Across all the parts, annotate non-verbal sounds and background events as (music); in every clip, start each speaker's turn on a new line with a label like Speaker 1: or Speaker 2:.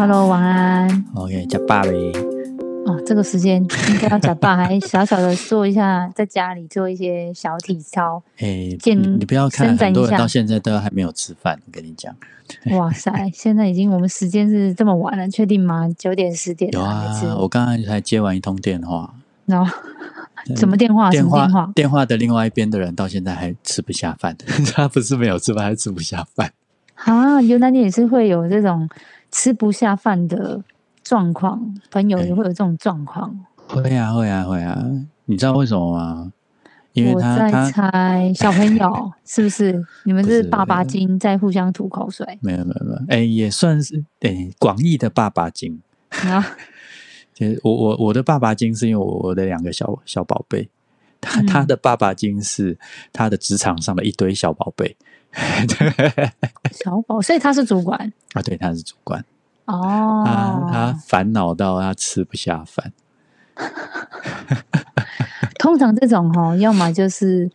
Speaker 1: Hello 晚安。
Speaker 2: OK，加爸呗。
Speaker 1: 哦，这个时间应该要假爸，还小小的做一下，在家里做一些小体操。
Speaker 2: 哎，
Speaker 1: 健
Speaker 2: 你你不要看，到现在都还没有吃饭。我跟你讲，
Speaker 1: 哇塞，现在已经我们时间是这么晚了，确定吗？九点十点
Speaker 2: 有啊，我刚刚才接完一通电话，
Speaker 1: 然后什么电话？什
Speaker 2: 电话
Speaker 1: 么电话？
Speaker 2: 电话的另外一边的人到现在还吃不下饭，(laughs) 他不是没有吃饭，还吃不下饭。
Speaker 1: 啊，原来你也是会有这种吃不下饭的状况，朋友也会有这种状况。
Speaker 2: 会啊，会啊，会啊！你知道为什么吗？因为
Speaker 1: 我在猜小朋友 (laughs) 是不是？你们
Speaker 2: 是
Speaker 1: 是爸爸经在互相吐口水，
Speaker 2: 没有没有没有，哎，也算是哎广义的爸爸经。
Speaker 1: 然后
Speaker 2: 其实我我我的爸爸经是因为我我的两个小小宝贝，他、
Speaker 1: 嗯
Speaker 2: 他的爸爸经是他的职场上的一堆小宝贝。(laughs)
Speaker 1: 小宝，所以他是主管
Speaker 2: 啊，对，他是主管，
Speaker 1: 哦。
Speaker 2: 他他烦恼到他吃不下饭。(laughs)
Speaker 1: 通常这种哈、要么就是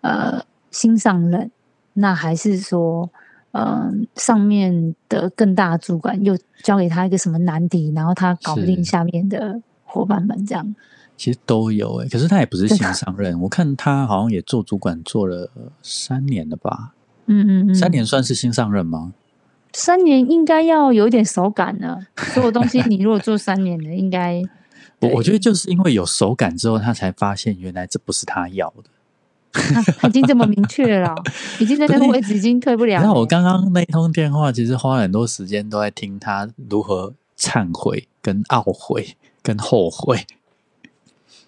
Speaker 1: 呃新上任，那还是说嗯、上面的更大的主管又交给他一个什么难题，然后他搞不定下面的伙伴们这样。
Speaker 2: 其实都有诶、可是他也不是新上任，我看他好像也做主管做了三年了吧？
Speaker 1: 嗯嗯嗯，
Speaker 2: 三年算是新上任吗？
Speaker 1: 三年应该要有一点手感了。所有东西你如果做三年的，应该 (laughs)
Speaker 2: 我我觉得就是因为有手感之后，他才发现原来这不是他要的。
Speaker 1: 已经这么明确了，(laughs) 已经在那个位置已经退不了了。
Speaker 2: 然后我刚刚那通电话，其实花了很多时间都在听他如何忏悔、跟懊悔、跟后悔。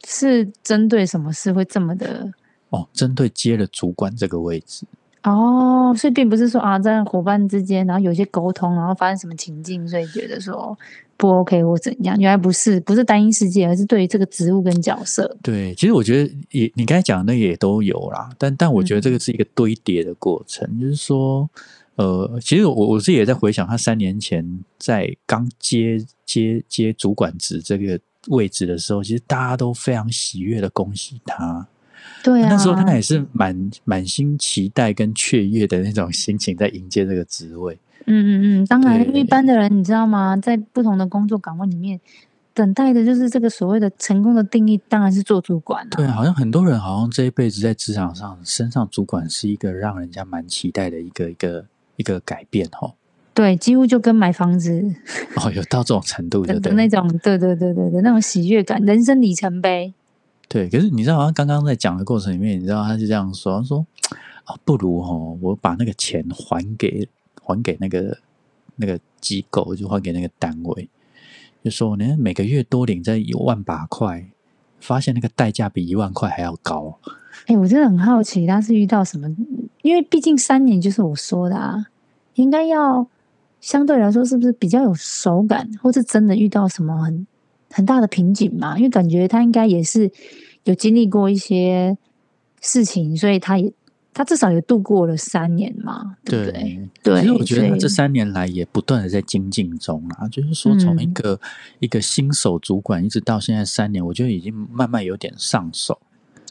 Speaker 1: 是针对什么事会这么的？
Speaker 2: 哦，针对接了主管这个位置，
Speaker 1: 哦，所以并不是说啊，在伙伴之间，然后有些沟通，然后发生什么情境，所以觉得说不 OK 或怎样。原来不是，不是单一世界，而是对于这个职务跟角色。
Speaker 2: 对，其实我觉得也你刚才讲的那个也都有啦，但但我觉得这个是一个堆叠的过程，就是说，呃，其实我我自己也在回想，他三年前在刚接接接主管职这个位置的时候，其实大家都非常喜悦的恭喜他。
Speaker 1: 对啊，
Speaker 2: 那时候他也是满满心期待跟雀跃的那种心情在迎接这个职位。
Speaker 1: 嗯嗯嗯，当然，一般的人你知道吗，在不同的工作岗位里面，等待的就是这个所谓的成功的定义，当然是做主管了、
Speaker 2: 对啊，好像很多人好像这一辈子在职场上身上主管是一个让人家蛮期待的一个一个一个改变哦。
Speaker 1: 对，几乎就跟买房子
Speaker 2: 哦，有到这种程度
Speaker 1: 那种，对对对对对，那种喜悦感，人生里程碑。
Speaker 2: 对，可是你知道，他刚刚在讲的过程里面，你知道他就这样说，他说啊，不如哦，我把那个钱还给还给那个那个机构，就还给那个单位，就说呢，每个月多领这一万把块，发现那个代价比一万块还要高。
Speaker 1: 哎、我真的很好奇，他是遇到什么？因为毕竟三年就是我说的啊，应该要相对来说是不是比较有手感，或是真的遇到什么很很大的瓶颈嘛？因为感觉他应该也是有经历过一些事情，所以他也他至少也度过了三年嘛，对不对？对，
Speaker 2: 其实我觉得他这三年来也不断的在精进中啊，就是说从一
Speaker 1: 嗯
Speaker 2: 个、一个新手主管一直到现在三年，我觉得已经慢慢有点上手。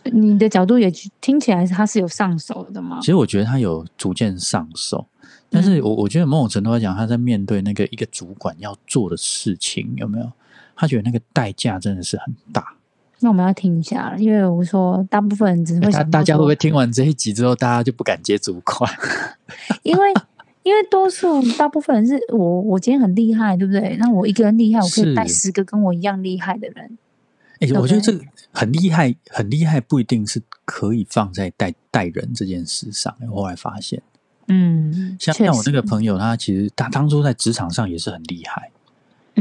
Speaker 1: 你的角度也听起来他是有上手的嘛
Speaker 2: 其？实我觉得他有逐渐上手，但是我我觉得某种程度来讲，他在面对那个一个主管要做的事情，有没有？他觉得那个代价真的是很大。
Speaker 1: 那我们要听一下了，因为我说大部分人只会
Speaker 2: 大
Speaker 1: 想
Speaker 2: 大家会不会听完这一集之后，大家就不敢接主管？(laughs)
Speaker 1: 因为因为多数大部分人是我我今天很厉害，对不对？那我一个人厉害，我可以带十个跟我一样厉害的人。
Speaker 2: 哎、
Speaker 1: 对
Speaker 2: 我觉得这个很厉害，很厉害，不一定是可以放在带带人这件事上。我后来发现，
Speaker 1: 嗯，
Speaker 2: 像像我那个朋友，他其实他当初在职场上也是很厉害，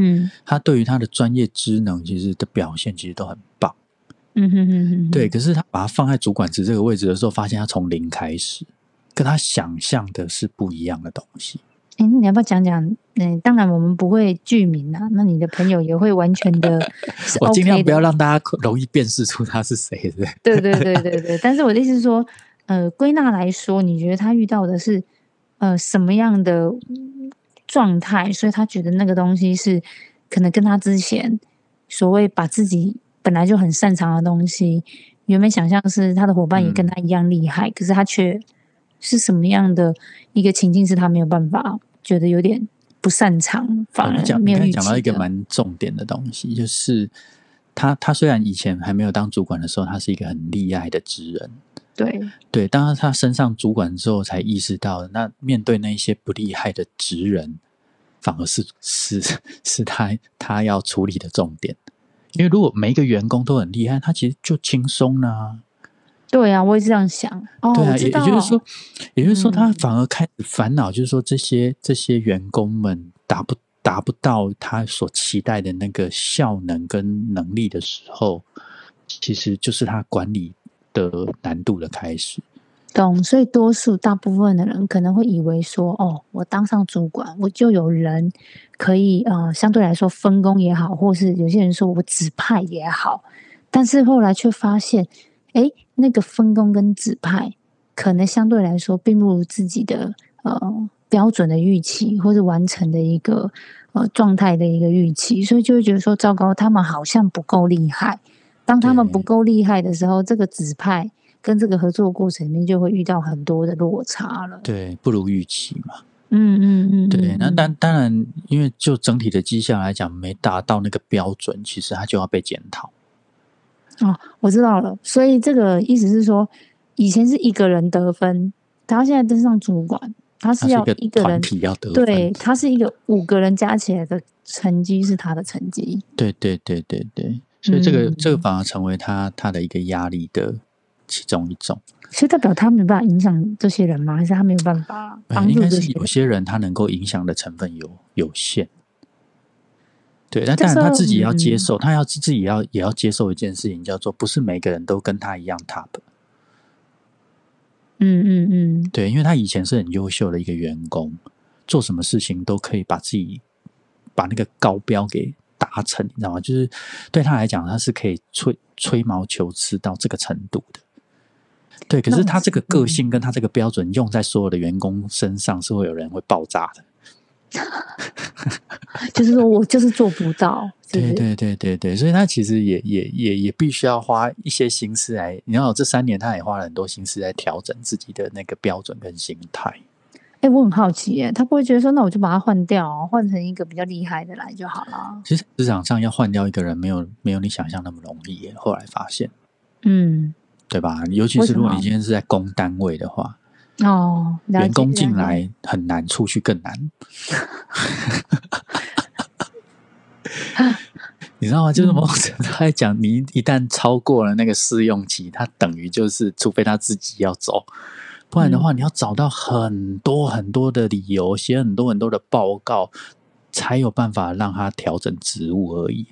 Speaker 1: 嗯
Speaker 2: 他对于他的专业职能其实的表现其实都很棒。
Speaker 1: 嗯哼哼哼，
Speaker 2: 对，，可是他把他放在主管职这个位置的时候，发现他从零开始，跟他想象的是不一样的东西。
Speaker 1: 哎，那你要不要讲讲？嗯，当然我们不会具名啊，那你的朋友也会完全的 (laughs) 是
Speaker 2: 我尽量不要
Speaker 1: 的
Speaker 2: 让大家容易辨识出他是谁，对？对
Speaker 1: 对对对对，但是我的意思是说，呃，归纳来说，你觉得他遇到的是呃什么样的状态？所以他觉得那个东西是可能跟他之前所谓把自己本来就很擅长的东西，原本想象是他的伙伴也跟他一样厉害，可是他却是什么样的一个情境是他没有办法觉得有点不擅长，反而
Speaker 2: 讲
Speaker 1: 没有预
Speaker 2: 你讲到一。个蛮重点的东西，就是他他虽然以前还没有当主管的时候，他是一个很厉害的职人，
Speaker 1: 对，
Speaker 2: 对，当他升上主管之后，才意识到，那面对那一些不厉害的职人，反而是是是他他要处理的重点。因为如果每一个员工都很厉害，他其实就轻松啦、
Speaker 1: 对啊，我也是这样想。哦，
Speaker 2: 对啊，也就是说，也就是说，他
Speaker 1: 嗯
Speaker 2: 反而开始烦恼，就是说这些这些员工们达不达不到他所期待的那个效能跟能力的时候，其实就是他管理的难度的开始。
Speaker 1: 懂，所以多数大部分的人可能会以为说，哦，我当上主管，我就有人可以呃，相对来说分工也好，或是有些人说我指派也好，但是后来却发现，诶，那个分工跟指派可能相对来说并不如自己的呃标准的预期，或是完成的一个呃状态的一个预期，所以就会觉得说，糟糕，他们好像不够厉害。当他们不够厉害的时候，这个指派跟这个合作过程里面就会遇到很多的落差了。
Speaker 2: 对，不如预期嘛。
Speaker 1: 嗯嗯嗯，
Speaker 2: 对，那
Speaker 1: 嗯
Speaker 2: 当当然，因为就整体的绩效来讲，没达到那个标准，其实他就要被检讨。
Speaker 1: 哦，我知道了。所以这个意思是说，以前是一个人得分，他现在登上主管，他是要
Speaker 2: 一个团
Speaker 1: 一个人，
Speaker 2: 体要得分。
Speaker 1: 对，他是一个五个人加起来的成绩是他的成绩。
Speaker 2: 对对对对对，所以这个、
Speaker 1: 嗯
Speaker 2: 这个反而成为他他的一个压力的其中一种。
Speaker 1: 所以代表他没办法影响这些人吗？还是他没有办法
Speaker 2: 呃
Speaker 1: 帮
Speaker 2: 应该是有
Speaker 1: 些人？
Speaker 2: 他能够影响的成分有有限。对，那当然他自己要接
Speaker 1: 嗯
Speaker 2: 受，他要自己要也要接受一件事情，叫做不是每个人都跟他一样 top。
Speaker 1: 嗯嗯嗯，
Speaker 2: 对，因为他以前是很优秀的一个员工，做什么事情都可以把自己把那个高标给达成，你知道吗？就是对他来讲，他是可以吹吹毛求疵到这个程度的。对，可是他这个个
Speaker 1: 嗯
Speaker 2: 性跟他这个标准用在所有的员工身上，是会有人会爆炸的。(laughs)
Speaker 1: 就是说我就是做不到？(laughs)
Speaker 2: 对对对对对，所以他其实也也也也必须要花一些心思来，你要这三年他也花了很多心思来调整自己的那个标准跟心态。
Speaker 1: 哎、我很好奇耶，他不会觉得说，那我就把它换掉，换成一个比较厉害的来就好了。
Speaker 2: 其实市场上要换掉一个人，没有没有你想象那么容易耶。后来发现，
Speaker 1: 嗯，
Speaker 2: 对吧？尤其是如果你今天是在公单位的话，
Speaker 1: 哦，
Speaker 2: 员工进，来很难，出去更难。(laughs) 你知道吗？就是某种程度来讲，你一旦超过了那个试用期，他等于就是，除非他自己要走，不然的话，你要找到很多很多的理由，写很多很多的报告，才有办法让他调整职务而已。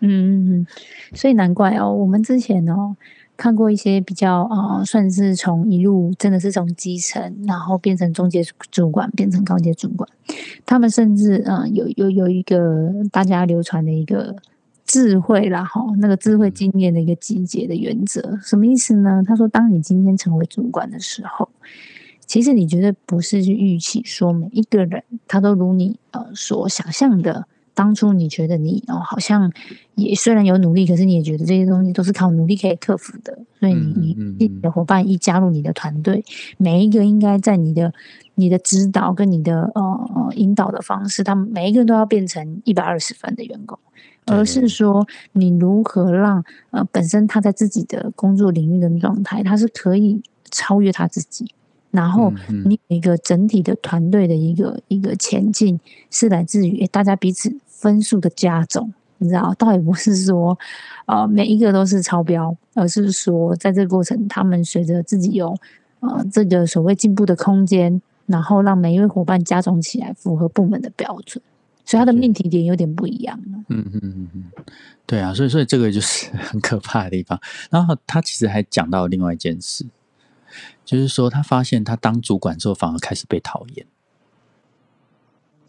Speaker 1: 嗯嗯嗯，所以难怪哦，我们之前哦看过一些比较呃，算是从一路真的是从基层，然后变成中介主管，变成高阶主管，他们甚至呃有有有一个大家流传的一个智慧啦，哈，那个智慧经验的一个集结的原则，什么意思呢？他说，当你今天成为主管的时候，其实你绝对不是去预期说每一个人他都如你呃所想象的。当初你觉得你哦，好像也虽然有努力，可是你也觉得这些东西都是靠努力可以克服的。所以你你你的伙伴一加入你的团队，每一个应该在你的你的指导跟你的呃呃引导的方式，他们每一个都要变成一百二十分的员工，
Speaker 2: 对
Speaker 1: 而是说你如何让呃本身他在自己的工作领域跟状态，他是可以超越他自己。然后你有一个整体的团队的一个一个前进，是来自于大家彼此分数的加总，你知道，倒也不是说呃每一个都是超标，而是说在这个过程，他们随着自己有呃这个所谓进步的空间，然后让每一位伙伴加总起来符合部门的标准，所以他的命题点有点不一样了。
Speaker 2: 嗯嗯嗯嗯，对啊，所以所以这个就是很可怕的地方。(laughs) 然后他其实还讲到另外一件事，就是说他发现他当主管之后反而开始被讨厌。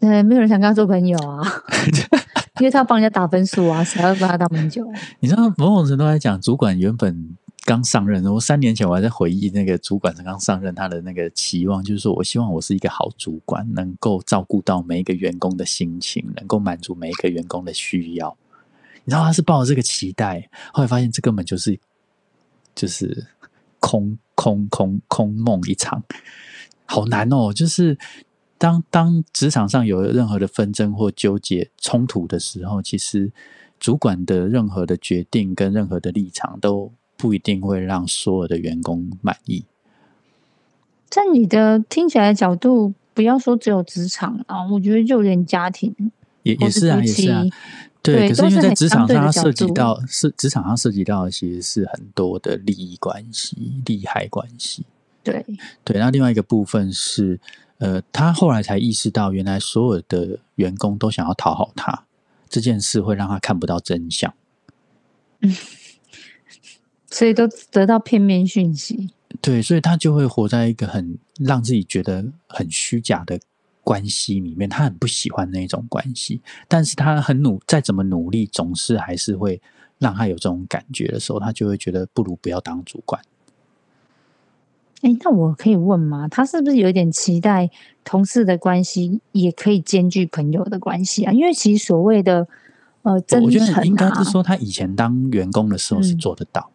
Speaker 1: 呃，没有人想跟他做朋友啊，(laughs) (laughs) 因为他帮人家打分数啊，谁要跟他当朋友？
Speaker 2: 你知道某种程度来讲，主管原本刚上任，我三年前我还在回忆那个主管刚上任他的那个期望，就是说我希望我是一个好主管，能够照顾到每一个员工的心情，能够满足每一个员工的需要。你知道他是抱着这个期待，后来发现这根本就是就是空空空空梦一场，好难哦！就是当当职场上有任何的纷争或纠结冲突的时候，其实主管的任何的决定跟任何的立场都不一定会让所有的员工满意。
Speaker 1: 在你的听起来的角度，不要说只有职场啊，我觉得就连家庭
Speaker 2: 也也是啊，也是啊。对，可是因为在职场上，它涉及到是职场上涉及到的其实是很多的利益关系、利害关系。
Speaker 1: 对
Speaker 2: 对，那另外一个部分是，呃，他后来才意识到，原来所有的员工都想要讨好他，这件事会让他看不到真相。
Speaker 1: 嗯，(laughs) 所以都得到片面讯息。
Speaker 2: 对，所以他就会活在一个很让自己觉得很虚假的关系里面，他很不喜欢那种关系，但是他很努，再怎么努力，总是还是会让他有这种感觉的时候，他就会觉得不如不要当主管。
Speaker 1: 哎，那我可以问吗？他是不是有一点期待同事的关系也可以兼具朋友的关系啊？因为其实所谓的呃，
Speaker 2: 我觉得应该是说他以前当员工的时候是做得到。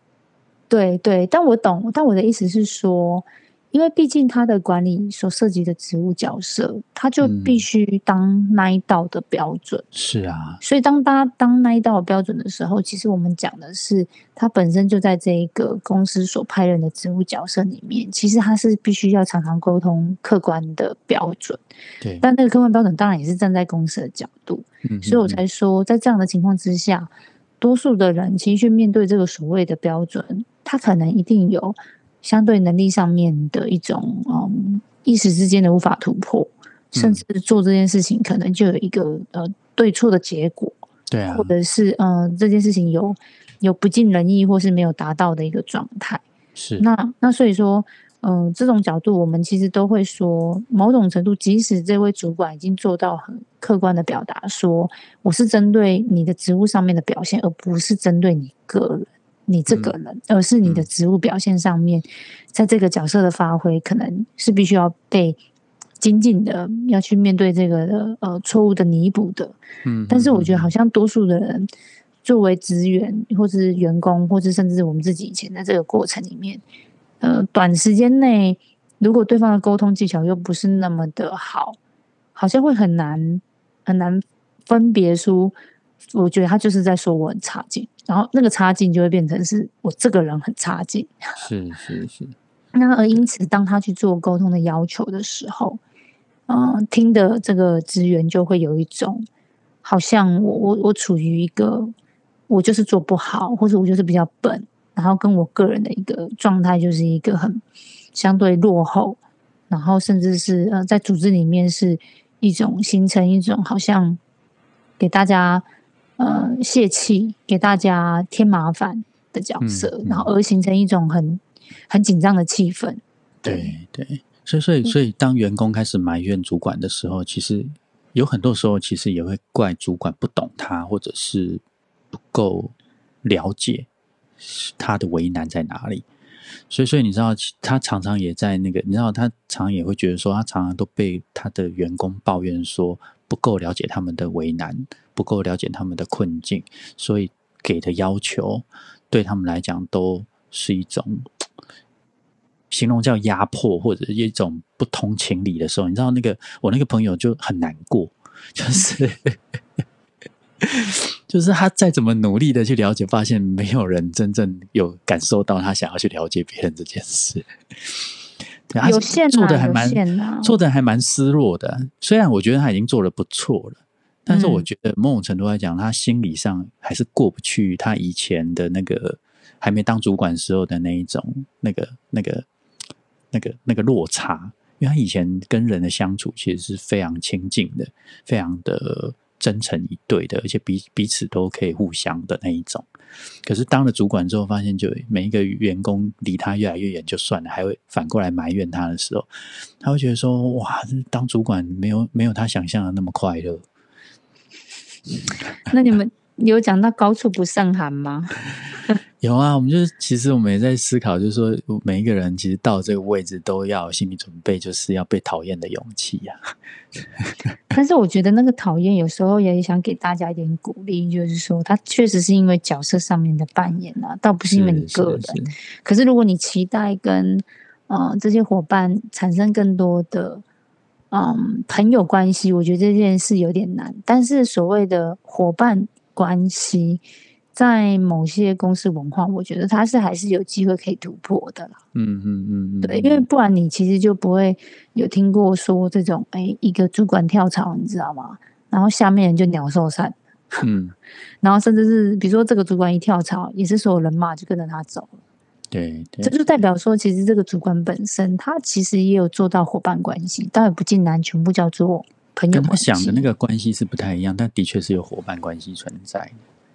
Speaker 1: 对对，但我懂，但我的意思是说。因为毕竟他的管理所涉及的职务角色，他就必须当那一道的标准。
Speaker 2: 是啊，
Speaker 1: 所以当他当那一道标准的时候，其实我们讲的是他本身就在这一个公司所派任的职务角色里面，其实他是必须要常常沟通客观的标准。
Speaker 2: 对，
Speaker 1: 但那个客观标准当然也是站在公司的角度。嗯，所以我才说，在这样的情况之下，多数的人其实去面对这个所谓的标准，他可能一定有。相对能力上面的一种，嗯，一时之间的无法突破，甚至做这件事情可能就有一个呃对错的结果，
Speaker 2: 对啊，
Speaker 1: 或者是嗯这件事情有有不尽人意或是没有达到的一个状态，
Speaker 2: 是
Speaker 1: 那那所以说，嗯，这种角度我们其实都会说，某种程度，即使这位主管已经做到很客观的表达，说我是针对你的职务上面的表现，而不是针对你个人。你这个人，而是你的职务表现上面，在这个角色的发挥，可能是必须要被精进的，要去面对这个呃错误的弥补的。嗯，但是我觉得好像多数的人作为职员，或是员工，或是甚至我们自己以前在这个过程里面，呃，短时间内如果对方的沟通技巧又不是那么的好，好像会很难很难分别出。我觉得他就是在说我很差劲，然后那个差劲就会变成是我这个人很差劲。
Speaker 2: 是是是。(laughs)
Speaker 1: 那而因此，当他去做沟通的要求的时候，嗯，听的这个职员就会有一种好像我我我处于一个我就是做不好，或者我就是比较笨，然后跟我个人的一个状态就是一个很相对落后，然后甚至是呃在组织里面是一种形成一种好像给大家。呃，泄气给大家添麻烦的角色，然后而形成一种很很紧张的气氛。
Speaker 2: 对对，所以所以所以，当员工开始埋怨主管的时候，其实有很多时候，其实也会怪主管不懂他，或者是不够了解他的为难在哪里。所以所以你知道，他常常也在那个，你知道，他常常也会觉得说，他常常都被他的员工抱怨说不够了解他们的为难。不够了解他们的困境，所以给的要求对他们来讲都是一种形容叫压迫，或者一种不通情理的时候，你知道那个我那个朋友就很难过，就是 (laughs) 就是他再怎么努力的去了解，发现没有人真正有感受到他想要去了解别人这件事，
Speaker 1: 有限
Speaker 2: 做的还蛮做的还蛮失落的。虽然我觉得他已经做的不错了。但是我觉得某种程度来讲，他心理上还是过不去他以前的那个还没当主管时候的那一种那个那个那个那个落差，因为他以前跟人的相处其实是非常亲近的，非常的真诚以对的，而且彼彼此都可以互相的那一种。可是当了主管之后，发现就每一个员工离他越来越远就算了，还会反过来埋怨他的时候，他会觉得说：哇，当主管没有没有他想象的那么快乐。(laughs)
Speaker 1: 那你们有讲到高处不胜寒吗？(laughs)
Speaker 2: 有啊，我们就是其实我们也在思考，就是说每一个人其实到这个位置都要心理准备，就是要被讨厌的勇气呀。(laughs)
Speaker 1: 但是我觉得那个讨厌有时候也想给大家一点鼓励，就是说他确实是因为角色上面的扮演啊，倒不是因为你个人。可是如果你期待跟呃这些伙伴产生更多的。嗯朋友关系，我觉得这件事有点难。但是所谓的伙伴关系，在某些公司文化，我觉得它是还是有机会可以突破的啦。
Speaker 2: 嗯嗯嗯嗯，
Speaker 1: 对，因为不然你其实就不会有听过说这种，哎，一个主管跳槽，你知道吗？然后下面人就鸟兽散，
Speaker 2: 嗯，(laughs)
Speaker 1: 然后甚至是比如说这个主管一跳槽，也是所有人骂就跟着他走了。
Speaker 2: 对对，
Speaker 1: 这就代表说，其实这个主管本身他其实也有做到伙伴关系，当然不尽然全部叫做朋友
Speaker 2: 跟他。想的那个关系是不太一样，但的确是有伙伴关系存在。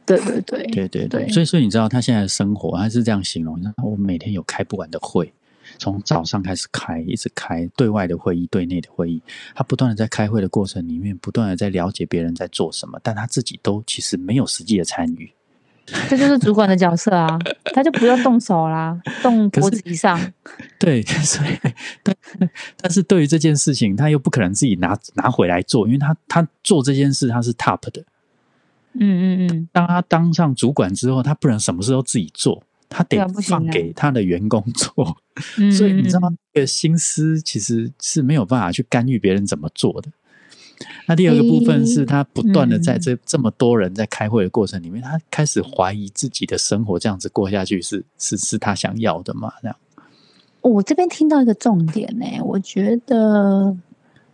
Speaker 1: 对对对
Speaker 2: 对对对，
Speaker 1: 对
Speaker 2: 所以所以你知道他现在的生活，他是这样形容：，你知道我每天有开不完的会，从早上开始开，一直开对外的会议、对内的会议，他不断的在开会的过程里面，不断的在了解别人在做什么，但他自己都其实没有实际的参与。
Speaker 1: 这就是主管的角色啊，他就不用动手啦，动脖子以上。(laughs)
Speaker 2: 对，(laughs) 所以但但是对于这件事情，他又不可能自己拿拿回来做，因为他他做这件事他是 top 的。
Speaker 1: 嗯嗯嗯，
Speaker 2: 当他当上主管之后，他不能什么事都自己做，他得放给他的员工做。
Speaker 1: 嗯 (laughs)
Speaker 2: 所以你知道
Speaker 1: 吗，
Speaker 2: 这个心思其实是没有办法去干预别人怎么做的。那第二个部分是他不断的在
Speaker 1: 嗯
Speaker 2: 这这么多人在开会的过程里面，他开始怀疑自己的生活这样子过下去是是是他想要的嘛？这样，
Speaker 1: 我这边听到一个重点呢、我觉得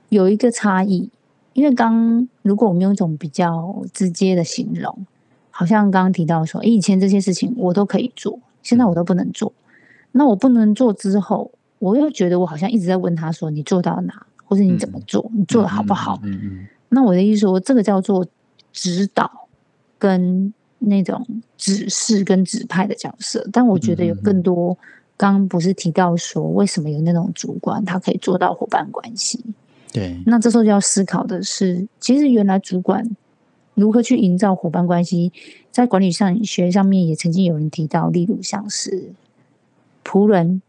Speaker 1: 有一个差异，因为刚如果我们用一种比较直接的形容，好像刚刚提到说，诶以前这些事情我都可以做，现在我都不能做。那我不能做之后，我又觉得我好像一直在问他说，你做到哪，或者你怎么做，你做的好不好？
Speaker 2: 嗯嗯
Speaker 1: 那我的意思说，这个叫做指导跟那种指示跟指派的角色。但我觉得有更多，刚刚不是提到说，为什么有那种主管他可以做到伙伴关系？
Speaker 2: 对，
Speaker 1: 那这时候就要思考的是，其实原来主管如何去营造伙伴关系，在管理上学上面也曾经有人提到，例如像是仆人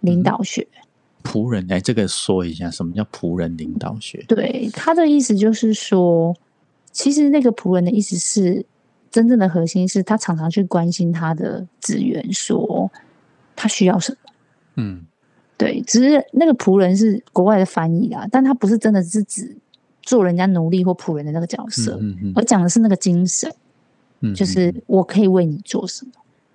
Speaker 1: 领导学。
Speaker 2: 仆人，来，这个说一下，什么叫仆人领导学？
Speaker 1: 对他的意思就是说，其实那个仆人的意思是，真正的核心是他常常去关心他的职员，说他需要什么。
Speaker 2: 嗯
Speaker 1: 对，只是那个仆人是国外的翻译啦，但他不是真的是指做人家奴隶或仆人的那个角色，
Speaker 2: 嗯嗯
Speaker 1: 而讲的是那个精神，
Speaker 2: 嗯，
Speaker 1: 就是我可以为你做什么，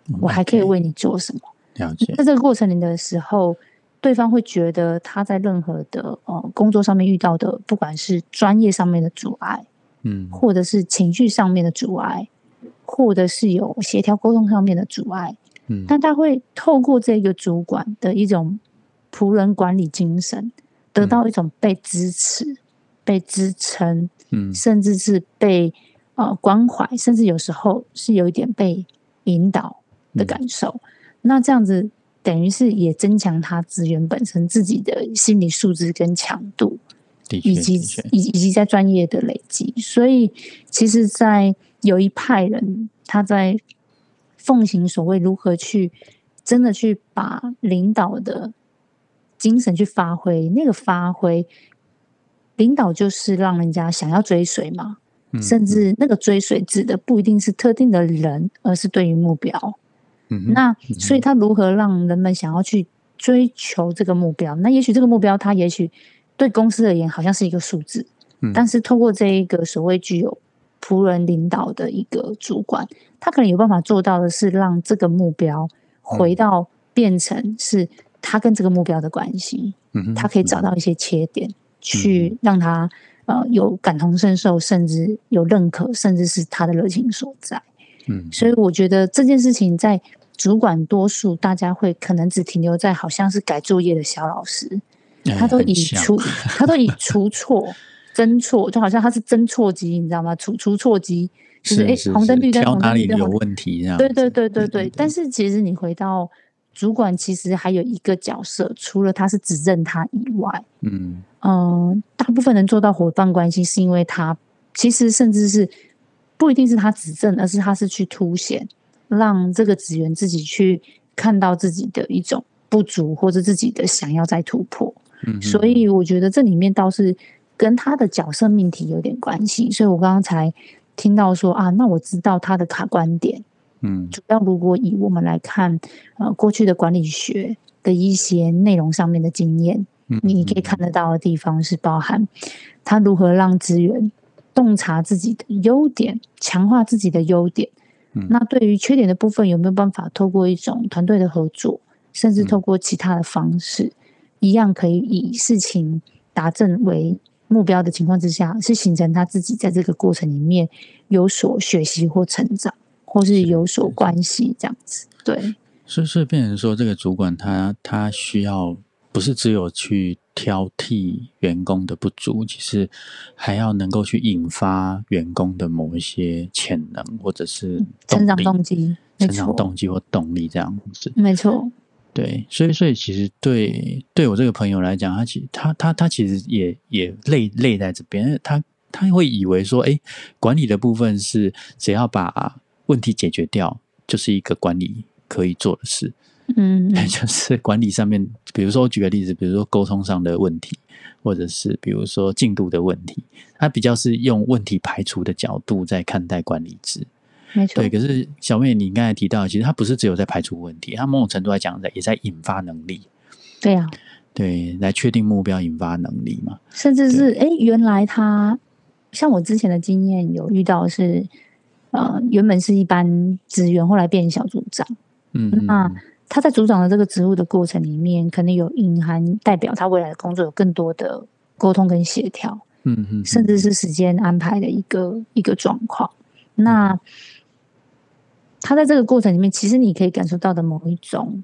Speaker 2: 嗯
Speaker 1: 我还可以为你做什么。
Speaker 2: 了解
Speaker 1: 在，这个过程里的时候，对方会觉得他在任何的呃工作上面遇到的，不管是专业上面的阻碍，
Speaker 2: 嗯。
Speaker 1: 或者是情绪上面的阻碍，或者是有协调沟通上面的阻碍，
Speaker 2: 嗯。
Speaker 1: 但他会透过这个主管的一种仆人管理精神，得到一种被支持、被支撑，
Speaker 2: 嗯。
Speaker 1: 甚至是被呃关怀，甚至有时候是有一点被引导的感受。那这样子等于是也增强他职员本身自己的心理素质跟强度，以及，以以及在专业的累积。所以，其实，在有一派人他在奉行所谓如何去真的去把领导的精神去发挥，那个发挥。领导就是让人家想要追随嘛，
Speaker 2: 嗯
Speaker 1: 甚至那个追随指的不一定是特定的人，而是对于目标。
Speaker 2: 嗯
Speaker 1: 那所以他如何让人们想要去追求这个目标？那也许这个目标，它也许对公司而言好像是一个数字，
Speaker 2: 嗯。
Speaker 1: 但是透过这一个所谓具有仆人领导的一个主管，他可能有办法做到的是让这个目标回到变成是他跟这个目标的关系，
Speaker 2: 嗯
Speaker 1: 他可以找到一些切点，去让他呃有感同身受，甚至有认可，甚至是他的热情所在。
Speaker 2: 嗯。
Speaker 1: 所以我觉得这件事情在主管多数大家会可能只停留在好像是改作业的小老师，
Speaker 2: 哎 (laughs)
Speaker 1: 他都以
Speaker 2: 很像
Speaker 1: 除他都以出错、侦错，就好像他是侦错机，你知道吗？出出错机就是诶
Speaker 2: 是
Speaker 1: 红灯
Speaker 2: 是
Speaker 1: 绿灯
Speaker 2: 哪里有
Speaker 1: 灯绿灯红
Speaker 2: 问题这样？
Speaker 1: 对对对对
Speaker 2: 对
Speaker 1: 对。但是其实你回到主管，其实还有一个角色，除了他是指认他以外，
Speaker 2: 嗯
Speaker 1: 嗯，大部分能做到伙伴关系，是因为他其实甚至是不一定是他指正，而是他是去凸显，让这个职员自己去看到自己的一种不足，或者自己的想要再突破。
Speaker 2: 嗯，
Speaker 1: 所以我觉得这里面倒是跟他的角色命题有点关系。所以我刚刚才听到说啊，那我知道他的卡观点。
Speaker 2: 嗯
Speaker 1: 主要如果以我们来看，呃，过去的管理学的一些内容上面的经验，
Speaker 2: 嗯
Speaker 1: 你可以看得到的地方是包含他如何让资源洞察自己的优点，强化自己的优点。
Speaker 2: 嗯。
Speaker 1: 那对于缺点的部分，有没有办法透过一种团队的合作，甚至透过其他的方式，一样可以以事情达正为目标的情况之下，是形成他自己在这个过程里面有所学习或成长，或是
Speaker 2: 是
Speaker 1: 有所。
Speaker 2: 是
Speaker 1: 关系这样子。对，
Speaker 2: 所以所以变成说，这个主管他他需要不是只有去挑剔员工的不足，其实还要能够去引发员工的某一些潜能或者是
Speaker 1: 成长动机，
Speaker 2: 成长，动机或动力这样子。
Speaker 1: 没错，
Speaker 2: 对，所以所以其实对对我这个朋友来讲，他其他他他其实也也累累在这边，他他会以为说，哎，管理的部分是只要把问题解决掉，就是一个管理可以做的事。
Speaker 1: 嗯，嗯 (laughs)
Speaker 2: 就是管理上面，比如说我举个例子，比如说沟通上的问题，或者是比如说进度的问题，他比较是用问题排除的角度在看待管理制。
Speaker 1: 没错
Speaker 2: 对，，可是小妹你刚才提到，其实它不是只有在排除问题，它某种程度来讲，在也在引发能力，
Speaker 1: 对呀、
Speaker 2: 对，来确定目标，引发能力嘛。
Speaker 1: 甚至是哎，诶原来他像我之前的经验有遇到是，呃，原本是一般职员，后来变成小组长。
Speaker 2: 嗯，
Speaker 1: 那
Speaker 2: 嗯
Speaker 1: 他在组长的这个职务的过程里面，可能有隐含代表他未来的工作有更多的沟通跟协调，
Speaker 2: 嗯嗯，
Speaker 1: 甚至是时间安排的一个一个状况。那他在这个过程里面，其实你可以感受到的某一种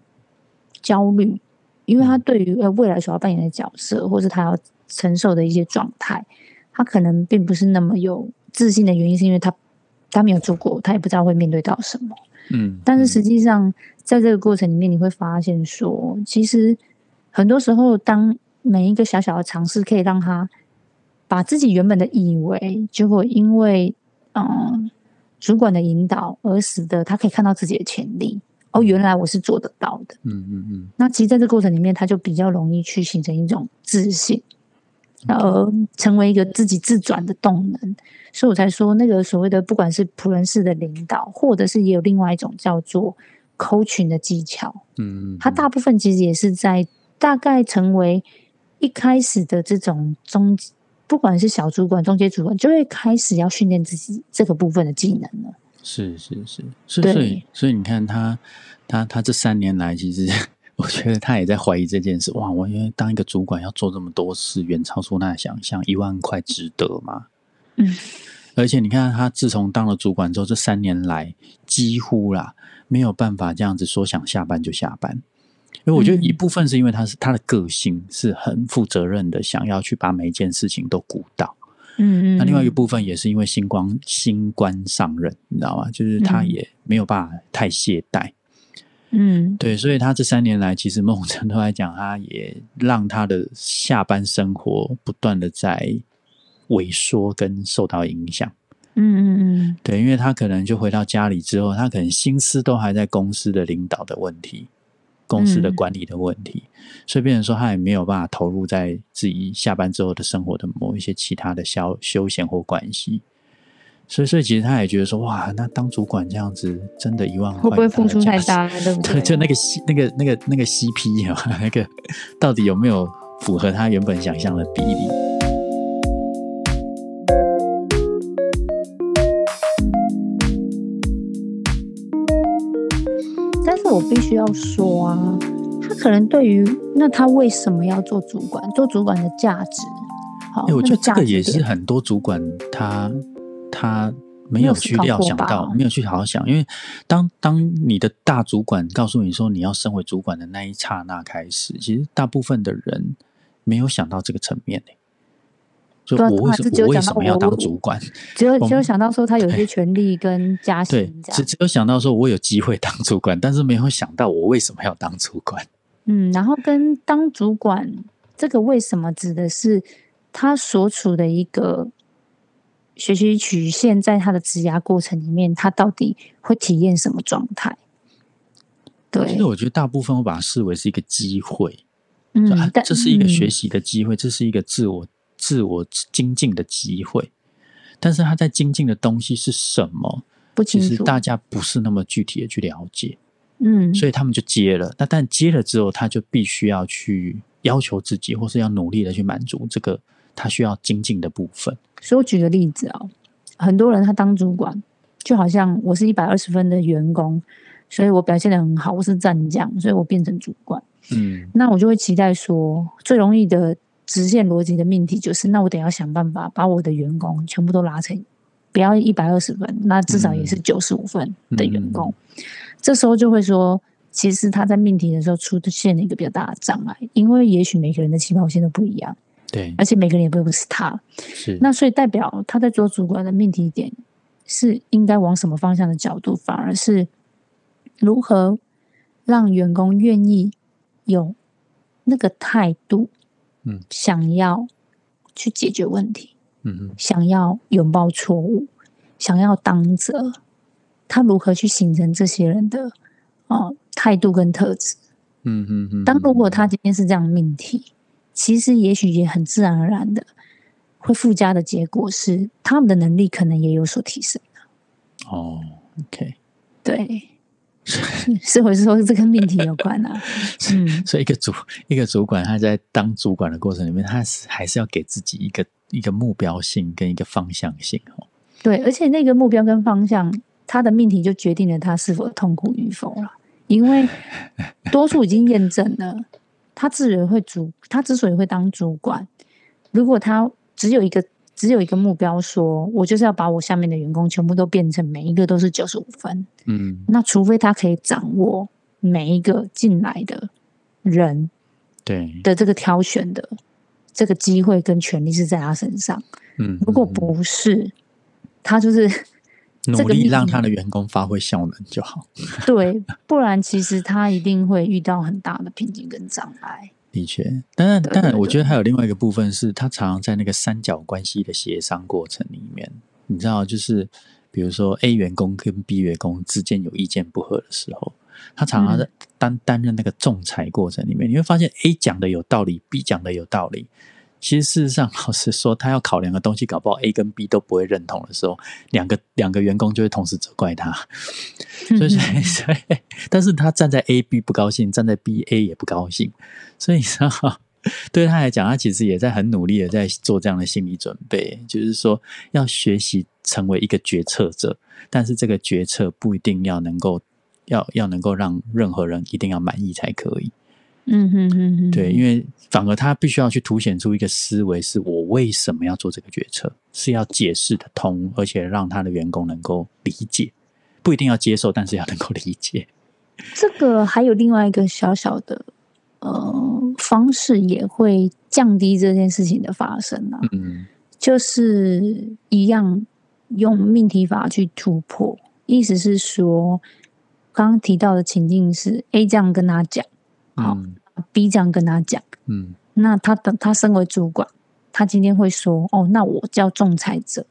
Speaker 1: 焦虑，因为他对于呃未来所要扮演的角色，或是他要承受的一些状态，他可能并不是那么有自信的原因，是因为他他没有做过，他也不知道会面对到什么。
Speaker 2: 嗯，
Speaker 1: 但是实际上，在这个过程里面，你会发现说，其实很多时候，当每一个小小的尝试可以让他把自己原本的以为，结果因为嗯主管的引导而使得他可以看到自己的潜力。哦，原来我是做得到的。
Speaker 2: 嗯嗯嗯
Speaker 1: 那其实在这个过程里面，他就比较容易去形成一种自信，呃，成为一个自己自转的动能。所以我才说，那个所谓的不管是仆人式的领导，或者是也有另外一种叫做 coaching 的技巧，
Speaker 2: 嗯嗯，
Speaker 1: 它大部分其实也是在大概成为一开始的这种中，不管是小主管、中阶主管，就会开始要训练自己这个部分的技能了。
Speaker 2: 是是是，所以所以所以你看他他他这三年来，其实我觉得他也在怀疑这件事。哇，我因为当一个主管要做这么多事，远超出他的想象，一万块值得吗？
Speaker 1: 嗯，
Speaker 2: 而且你看他自从当了主管之后，这三年来几乎啦没有办法这样子说想下班就下班。因为我觉得
Speaker 1: 嗯
Speaker 2: 一部分是因为他是他的个性是很负责任的，想要去把每一件事情都顾到。
Speaker 1: 嗯嗯。
Speaker 2: 那另外一部分也是因为新官新官上任，你知道吗？就是他
Speaker 1: 嗯
Speaker 2: 也没有办法太懈怠，
Speaker 1: 嗯
Speaker 2: 对，所以他这三年来，其实某种程度来讲，他也让他的下班生活不断的在萎缩跟受到影响。
Speaker 1: 嗯嗯嗯
Speaker 2: 对，因为他可能就回到家里之后，他可能心思都还在公司的领导的问题、公司的
Speaker 1: 嗯
Speaker 2: 管理的问题，所以变成说他也没有办法投入在自己下班之后的生活的某一些其他的消休闲或关系。所以，所以其实他也觉得说，哇，那当主管这样子，真的一万块，
Speaker 1: 会不会付出太？大了？对不
Speaker 2: 对，
Speaker 1: 对？
Speaker 2: 就那个 C 那个那个那个 CP 啊，(laughs) 那个到底有没有符合他原本想象的比例？
Speaker 1: 我必须要说啊，他可能对于那他为什么要做主管，做主管的价值，好，
Speaker 2: 哎、我觉得这个也是很多主管他他没
Speaker 1: 没有
Speaker 2: 有去料想到，没有去好好想，因为当当你的大主管告诉你说你要升为主管的那一刹那开始，其实大部分的人没有想到这个层面。呢、我为什
Speaker 1: 他只有
Speaker 2: 我为什么要当主管？
Speaker 1: 只有只有想到说他有一些权利跟加
Speaker 2: 对
Speaker 1: 薪，这
Speaker 2: 只，只有想到说我有机会当主管，但是没有想到我为什么要当主管。
Speaker 1: 嗯，然后跟当主管这个为什么指的是他所处的一个学习曲线，在他的职涯过程里面，他到底会体验什么状态？对
Speaker 2: 其实，我觉得大部分我把它视为是一个机会，
Speaker 1: 嗯，但
Speaker 2: 这是一个学
Speaker 1: 嗯
Speaker 2: 习的机会，这是一个自我自我精进的机会。但是他在精进的东西是什么？其实
Speaker 1: 不清楚，
Speaker 2: 大家不是那么具体的去了解。
Speaker 1: 嗯，
Speaker 2: 所以他们就接了。那但接了之后，他就必须要去要求自己，或是要努力的去满足这个他需要精进的部分。
Speaker 1: 所以我举个例子啊、很多人他当主管，就好像我是一百二十分的员工，所以我表现的很好，我是战将，所以我变成主管。
Speaker 2: 嗯
Speaker 1: 那我就会期待说，最容易的直线逻辑的命题就是，那我得要想办法把我的员工全部都拉成不要一百二十分，那至少也是九十五分的员工。这时候就会说，其实他在命题的时候出现了一个比较大的障碍，因为也许每个人的起跑线都不一样，
Speaker 2: 对，
Speaker 1: 而且每个人也不是他。
Speaker 2: 是
Speaker 1: 那所以代表他在做主观的命题点是应该往什么方向的角度，反而是如何让员工愿意有那个态度，
Speaker 2: 嗯，
Speaker 1: 想要去解决问题，
Speaker 2: 嗯哼。
Speaker 1: 想要拥抱错误，想要当责，他如何去形成这些人的哦态度跟特质？
Speaker 2: 嗯，
Speaker 1: 当如果他今天是这样命题，其实也许也很自然而然的会附加的结果是，他们的能力可能也有所提升。
Speaker 2: 哦，OK，
Speaker 1: 对，(laughs) 是或是说这跟命题有关啊？(laughs) 嗯，
Speaker 2: 所以一个主一个主管他在当主管的过程里面，他是还是要给自己一个一个目标性跟一个方向性哦。
Speaker 1: 对，而且那个目标跟方向，他的命题就决定了他是否痛苦与否了。因为 (laughs) 多数已经验证了，他之所以会主，他之所以会当主管，如果他只有一个只有一个目标说，我就是要把我下面的员工全部都变成每一个都是九十五分，
Speaker 2: 嗯，
Speaker 1: 那除非他可以掌握每一个进来的人
Speaker 2: 对，
Speaker 1: 的这个挑选的这个机会跟权利是在他身上，
Speaker 2: 嗯，
Speaker 1: 如果
Speaker 2: 嗯
Speaker 1: 不是，他就是 (laughs)
Speaker 2: 努力让他的员工发挥效能就好。(laughs)
Speaker 1: 对，不然其实他一定会遇到很大的瓶颈跟障碍。
Speaker 2: 的确，当然，当然，我觉得还有另外一个部分是，他常常在那个三角关系的协商过程里面，你知道，就是比如说 A 员工跟 B 员工之间有意见不合的时候，他常常在担担任那个仲裁过程里面，你会发现 A 讲的有道理，B 讲的有道理。其实事实上，老实说，他要考量的东西，搞不好 A 跟 B 都不会认同的时候，两个两个员工就会同时责怪他。(laughs) 所以，所以，所以，但是他站在 A、B 不高兴，站在 B、A 也不高兴，所以你知道，对他来讲，他其实也在很努力的在做这样的心理准备，就是说要学习成为一个决策者，但是这个决策不一定要能够要要能够让任何人一定要满意才可以。
Speaker 1: 嗯哼哼哼，
Speaker 2: 对，因为反而他必须要去凸显出一个思维，是我为什么要做这个决策，是要解释的通，而且让他的员工能够理解，不一定要接受，但是要能够理解。
Speaker 1: 这个还有另外一个小小的呃方式，也会降低这件事情的发生啊，
Speaker 2: 嗯
Speaker 1: 就是一样用命题法去突破。意思是说，刚刚提到的情境是 A 这样跟他讲好
Speaker 2: 嗯
Speaker 1: ，B 这样跟他讲。
Speaker 2: 嗯
Speaker 1: 那他的他身为主管，他今天会说：“哦，那我叫仲裁者。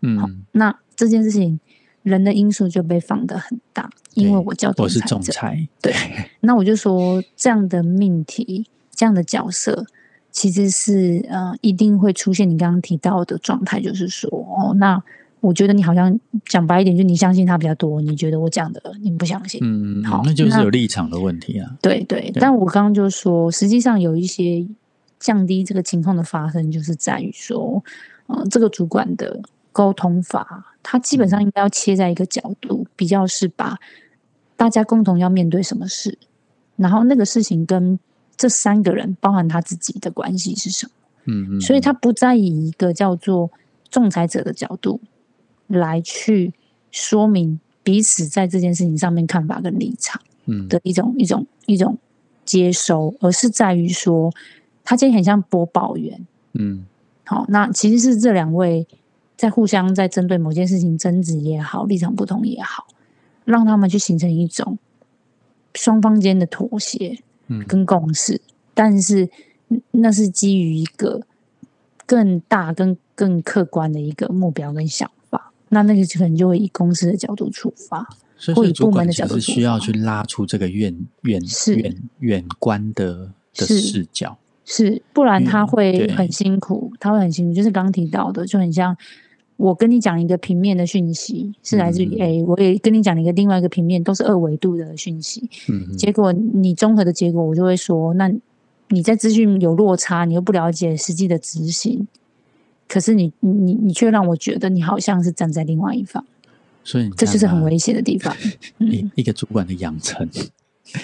Speaker 2: 嗯，好
Speaker 1: 那这件事情人的因素就被放得很大，因为我叫
Speaker 2: 我是
Speaker 1: 仲裁
Speaker 2: 对。(laughs)
Speaker 1: 那我就说，这样的命题，这样的角色，其实是呃，一定会出现你刚刚提到的状态，就是说，哦，那我觉得你好像讲白一点，就你相信他比较多，你觉得我讲的你不相信。
Speaker 2: 嗯，
Speaker 1: 好
Speaker 2: 那就是有立场的问题啊。
Speaker 1: 对对，但我刚刚就说，实际上有一些降低这个情况的发生，就是在于说，呃，这个主管的沟通法，它基本上应该要切在一个角度，比较是把大家共同要面对什么事，然后那个事情跟这三个人，包含他自己的关系是什么，
Speaker 2: 嗯嗯，
Speaker 1: 所以他不再以一个叫做仲裁者的角度来去说明彼此在这件事情上面看法跟立场。
Speaker 2: 嗯
Speaker 1: 的一种一种一种接收，而是在于说，他今天很像播报员。
Speaker 2: 嗯
Speaker 1: 好，那其实是这两位在互相在针对某件事情争执也好，立场不同也好，让他们去形成一种双方间的妥协
Speaker 2: 嗯。
Speaker 1: 跟共识，但是嗯那是基于一个更大、更更客观的一个目标跟想法。那那个可能就会以公司的角度出发，
Speaker 2: 所以
Speaker 1: 或以部门的角度出
Speaker 2: 其实需要去拉出这个远远
Speaker 1: 是。
Speaker 2: 远远观的的视角。
Speaker 1: 是，不然他
Speaker 2: 嗯
Speaker 1: 会很辛苦，他会很辛苦。就是刚刚提到的，就很像我跟你讲一个平面的讯息是来自于
Speaker 2: 嗯
Speaker 1: A，、我也跟你讲一个另外一个平面，都是二维度的讯息。
Speaker 2: 嗯
Speaker 1: 结果你综合的结果，我就会说，那你在资讯有落差，你又不了解实际的执行，可是你你你你却让我觉得你好像是站在另外一方，
Speaker 2: 所以
Speaker 1: 这就是很危险的地方。(laughs)
Speaker 2: 一一个主管的养成，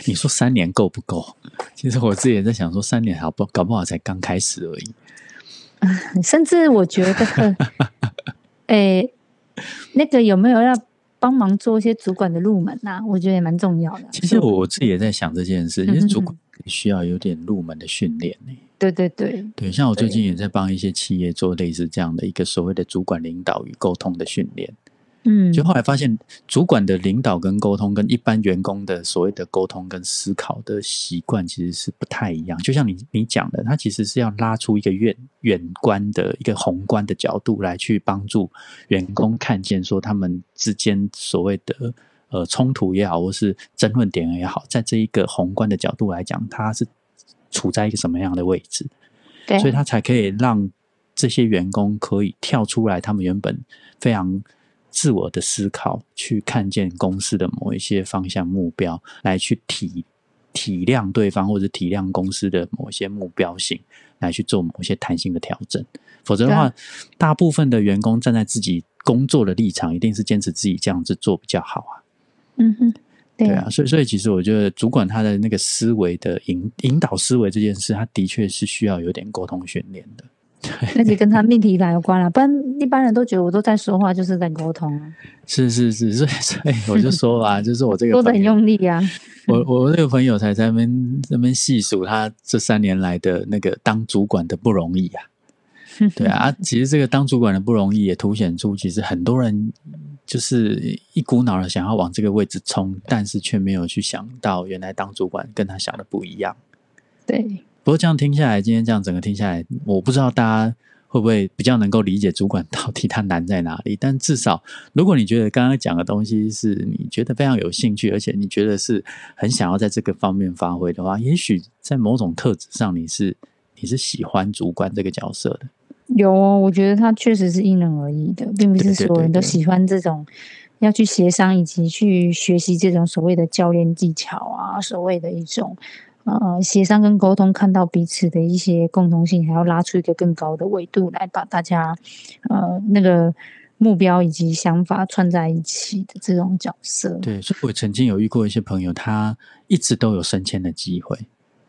Speaker 2: 你说三年够不够？其实我自己也在想说，三年好不搞不好才刚开始而已。(laughs)
Speaker 1: 甚至我觉得，(laughs) 诶、那个有没有要帮忙做一些主管的入门啊？我觉得也蛮重要的。
Speaker 2: 其实我我自己也在想这件事，其实
Speaker 1: 嗯嗯
Speaker 2: 主管需要有点入门的训练呢。
Speaker 1: 对对对，
Speaker 2: 对，像我最近也在帮一些企业做类似这样的一个所谓的主管领导与沟通的训练。
Speaker 1: 嗯，
Speaker 2: 就后来发现，主管的领导跟沟通，跟一般员工的所谓的沟通跟思考的习惯，其实是不太一样。就像你你讲的，他其实是要拉出一个远远观的一个宏观的角度来去帮助员工看见，说他们之间所谓的呃冲突也好，或是争论点也好，在这一个宏观的角度来讲，他是处在一个什么样的位置。
Speaker 1: 对，
Speaker 2: 所以他才可以让这些员工可以跳出来，他们原本非常自我的思考，去看见公司的某一些方向目标，来去体体谅对方或者体谅公司的某一些目标性，来去做某些弹性的调整。否则的话，大部分的员工站在自己工作的立场，一定是坚持自己这样子做比较好啊。
Speaker 1: 嗯哼，对
Speaker 2: 对啊，所以所以其实我觉得主管他的那个思维的引引导思维这件事，他的确是需要有点沟通训练的。
Speaker 1: 而且跟他命题法有关了，不然一般人都觉得我都在说话，就是在沟通啊，
Speaker 2: 是是是，所以 (laughs) 所以我就说吧，就是我这个
Speaker 1: 说的很，用力啊。
Speaker 2: 我我那个朋友才在那边那边细数他这三年来的那个当主管的不容易啊。(laughs) 对啊，其实这个当主管的不容易，也凸显出其实很多人就是一股脑的想要往这个位置冲，但是却没有去想到，原来当主管跟他想的不一样。
Speaker 1: 对，
Speaker 2: 不过这样听下来，今天这样整个听下来，我不知道大家会不会比较能够理解主管到底他难在哪里。但至少，如果你觉得刚刚讲的东西是你觉得非常有兴趣，而且你觉得是很想要在这个方面发挥的话，也许在某种特质上你是你是喜欢主管这个角色的。
Speaker 1: 有哦，我觉得他确实是因人而异的，并不是所有人都喜欢这种要去协商以及去学习这种所谓的教练技巧啊，所谓的一种呃协商跟沟通，看到彼此的一些共同性，还要拉出一个更高的维度来把大家呃那个目标以及想法串在一起的这种角色。
Speaker 2: 对，所以我曾经有遇过一些朋友，他一直都有升迁的机会，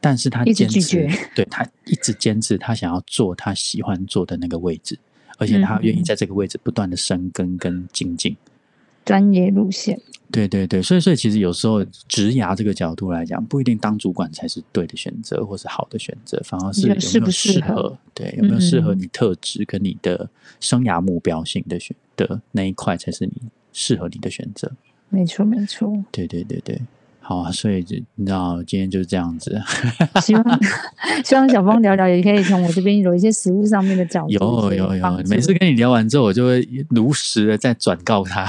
Speaker 2: 但是他
Speaker 1: 一直
Speaker 2: 坚持
Speaker 1: 拒绝，
Speaker 2: 对他一直坚持他想要做他喜欢做的那个位置，而且他愿意
Speaker 1: 嗯
Speaker 2: 在这个位置不断的深耕跟精进。
Speaker 1: 专业路线，
Speaker 2: 对对对，所以所以其实有时候职涯这个角度来讲，不一定当主管才是对的选择，或是好的选择，反而是有没有
Speaker 1: 适合
Speaker 2: 对有没有适合
Speaker 1: 嗯
Speaker 2: 你特质跟你的生涯目标性的选的那一块，才是你适合你的选择。
Speaker 1: 没错没错。
Speaker 2: 对对对对，好啊，所以就你知道今天就是这样子，(laughs)
Speaker 1: 希望 (laughs) 希望小峰聊聊，也可以从我这边有一些食物上面的角度，
Speaker 2: 有有有每次跟你聊完之后，我就会如实的再转告他，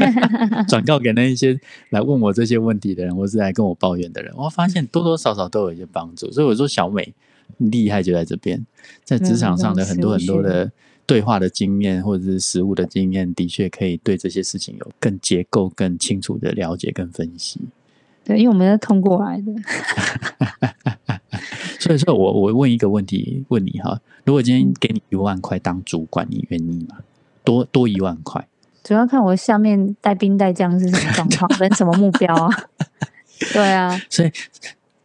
Speaker 2: (laughs) 转告给那一些来问我这些问题的人，或是来跟我抱怨的人，我发现多多少少都有一些帮助。所以我说小美厉害就在这边，在职场上的很多很多的对话的经验，或者是实物的经验，的确可以对这些事情有更结构、更清楚的了解跟分析。
Speaker 1: 对，因为我们是通过来的，(laughs)
Speaker 2: 所以说我我问一个问题问你哈，如果今天给你一万块当主管，你愿意吗？多多一万块，(laughs)
Speaker 1: 主要看我下面带兵带将是什么状况，跟什么目标啊？(laughs) 对啊，
Speaker 2: 所以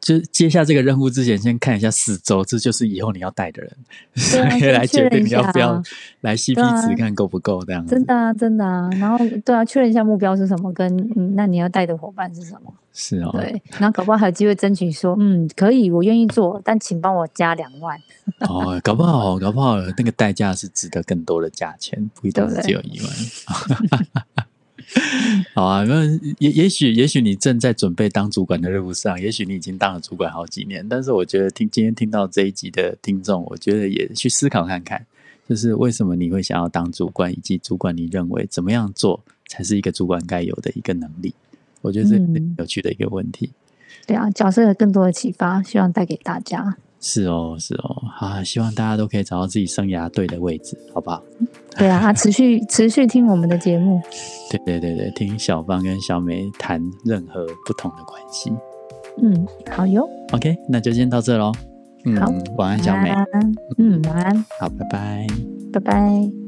Speaker 2: 就接下这个任务之前，先看一下四周，这就是以后你要带的人，所以来决定要不要
Speaker 1: 啊
Speaker 2: 来 CP 值看够不够这样子
Speaker 1: 真。的啊，真的啊。然后对啊，确认一下目标是什么，跟嗯，那你要带的伙伴是什么？
Speaker 2: 是哦，
Speaker 1: 对，然后搞不好还有机会争取说，嗯，可以，我愿意做，但请帮我加两万。
Speaker 2: 哦，搞不好搞不好那个代价是值得更多的价钱，不一定只有一万。(laughs) 好啊，那也也许也许你正在准备当主管的路上，也许你已经当了主管好几年，但是我觉得听今天听到这一集的听众，我觉得也去思考看看，就是为什么你会想要当主管，以及主管你认为怎么样做才是一个主管该有的一个能力？我觉得这是很
Speaker 1: 嗯
Speaker 2: 有趣的一个问题。
Speaker 1: 对啊，角色有更多的启发，希望带给大家。
Speaker 2: 是哦，是哦，啊，希望大家都可以找到自己生涯对的位置，好不好？(laughs)
Speaker 1: 对啊，啊持续持续听我们的节目。(laughs)
Speaker 2: 对对对对，听小芳跟小美谈任何不同的关系。
Speaker 1: 嗯，好哟。
Speaker 2: OK，那就先到这喽。嗯
Speaker 1: 好，
Speaker 2: 晚安，小美。
Speaker 1: 嗯，晚安，
Speaker 2: 好，拜拜。
Speaker 1: 拜拜。